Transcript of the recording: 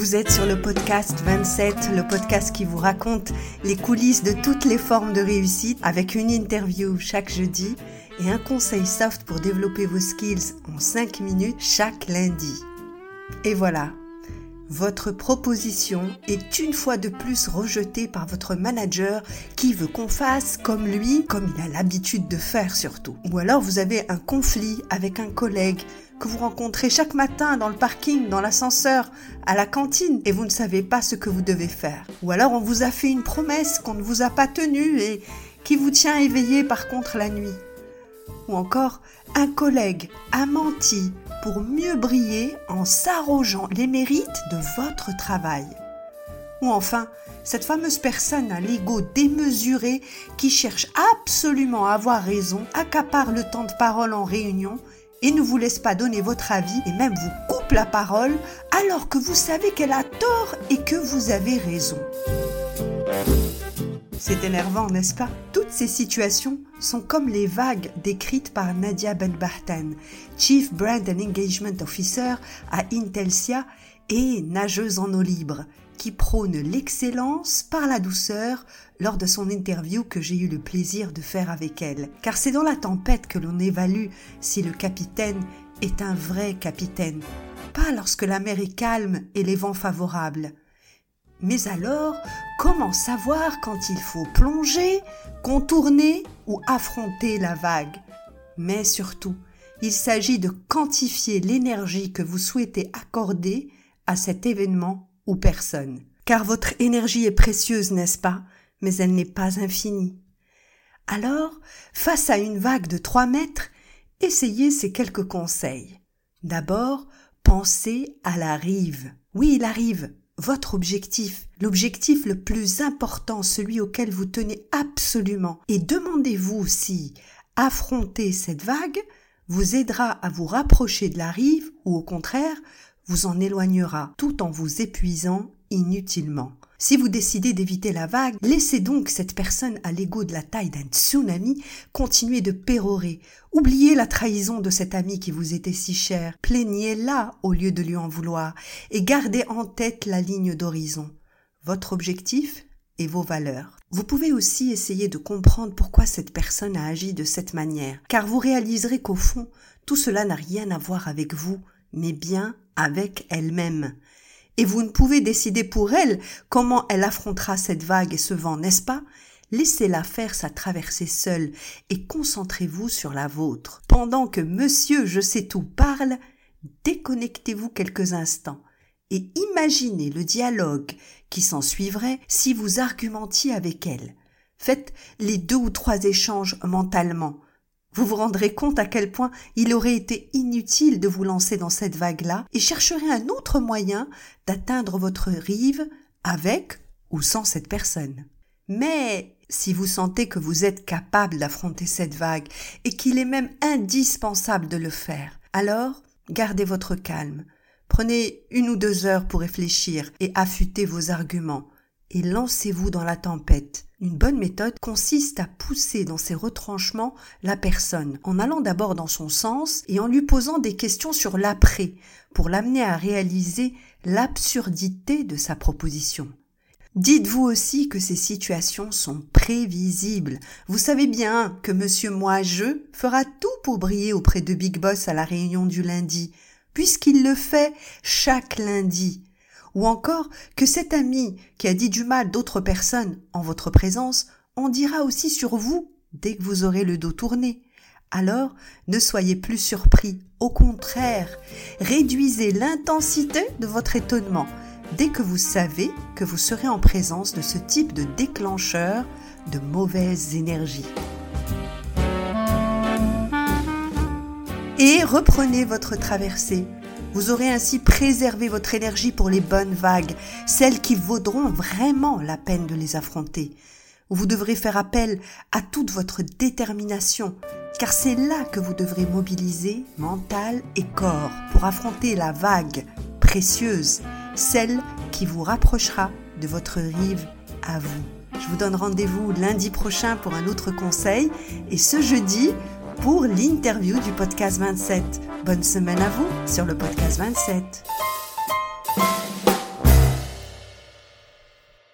Vous êtes sur le podcast 27, le podcast qui vous raconte les coulisses de toutes les formes de réussite avec une interview chaque jeudi et un conseil soft pour développer vos skills en 5 minutes chaque lundi. Et voilà, votre proposition est une fois de plus rejetée par votre manager qui veut qu'on fasse comme lui, comme il a l'habitude de faire surtout. Ou alors vous avez un conflit avec un collègue que vous rencontrez chaque matin dans le parking, dans l'ascenseur, à la cantine, et vous ne savez pas ce que vous devez faire. Ou alors on vous a fait une promesse qu'on ne vous a pas tenue et qui vous tient éveillé par contre la nuit. Ou encore un collègue a menti pour mieux briller en s'arrogeant les mérites de votre travail. Ou enfin, cette fameuse personne à l'ego démesuré qui cherche absolument à avoir raison, accapare le temps de parole en réunion et ne vous laisse pas donner votre avis et même vous coupe la parole alors que vous savez qu'elle a tort et que vous avez raison. C'est énervant, n'est-ce pas? Toutes ces situations sont comme les vagues décrites par Nadia Benbahtan, Chief Brand and Engagement Officer à Intelsia et nageuse en eau libre, qui prône l'excellence par la douceur lors de son interview que j'ai eu le plaisir de faire avec elle. Car c'est dans la tempête que l'on évalue si le capitaine est un vrai capitaine, pas lorsque la mer est calme et les vents favorables. Mais alors, comment savoir quand il faut plonger, contourner ou affronter la vague? Mais surtout, il s'agit de quantifier l'énergie que vous souhaitez accorder à cet événement ou personne. Car votre énergie est précieuse, n'est-ce pas? Mais elle n'est pas infinie. Alors, face à une vague de trois mètres, essayez ces quelques conseils. D'abord, pensez à la rive. Oui, la rive, votre objectif, l'objectif le plus important, celui auquel vous tenez absolument. Et demandez-vous si affronter cette vague vous aidera à vous rapprocher de la rive ou au contraire vous en éloignera tout en vous épuisant inutilement. Si vous décidez d'éviter la vague, laissez donc cette personne à l'ego de la taille d'un tsunami continuer de pérorer. Oubliez la trahison de cet ami qui vous était si cher. Plaignez-la au lieu de lui en vouloir et gardez en tête la ligne d'horizon. Votre objectif et vos valeurs. Vous pouvez aussi essayer de comprendre pourquoi cette personne a agi de cette manière, car vous réaliserez qu'au fond, tout cela n'a rien à voir avec vous, mais bien avec elle-même. Et vous ne pouvez décider pour elle comment elle affrontera cette vague et ce vent, n'est-ce pas? Laissez-la faire sa traversée seule et concentrez-vous sur la vôtre. Pendant que monsieur je sais tout parle, déconnectez-vous quelques instants et imaginez le dialogue qui s'en suivrait si vous argumentiez avec elle. Faites les deux ou trois échanges mentalement. Vous vous rendrez compte à quel point il aurait été inutile de vous lancer dans cette vague-là et chercherez un autre moyen d'atteindre votre rive avec ou sans cette personne. Mais si vous sentez que vous êtes capable d'affronter cette vague et qu'il est même indispensable de le faire, alors gardez votre calme. Prenez une ou deux heures pour réfléchir et affûter vos arguments et lancez-vous dans la tempête. Une bonne méthode consiste à pousser dans ses retranchements la personne, en allant d'abord dans son sens et en lui posant des questions sur l'après, pour l'amener à réaliser l'absurdité de sa proposition. Dites-vous aussi que ces situations sont prévisibles. Vous savez bien que monsieur Moi-je fera tout pour briller auprès de Big Boss à la réunion du lundi, puisqu'il le fait chaque lundi ou encore que cet ami qui a dit du mal d'autres personnes en votre présence en dira aussi sur vous dès que vous aurez le dos tourné. Alors, ne soyez plus surpris, au contraire, réduisez l'intensité de votre étonnement dès que vous savez que vous serez en présence de ce type de déclencheur de mauvaises énergies. Et reprenez votre traversée vous aurez ainsi préservé votre énergie pour les bonnes vagues, celles qui vaudront vraiment la peine de les affronter. Vous devrez faire appel à toute votre détermination, car c'est là que vous devrez mobiliser mental et corps pour affronter la vague précieuse, celle qui vous rapprochera de votre rive à vous. Je vous donne rendez-vous lundi prochain pour un autre conseil et ce jeudi, pour l'interview du podcast 27. Bonne semaine à vous sur le podcast 27.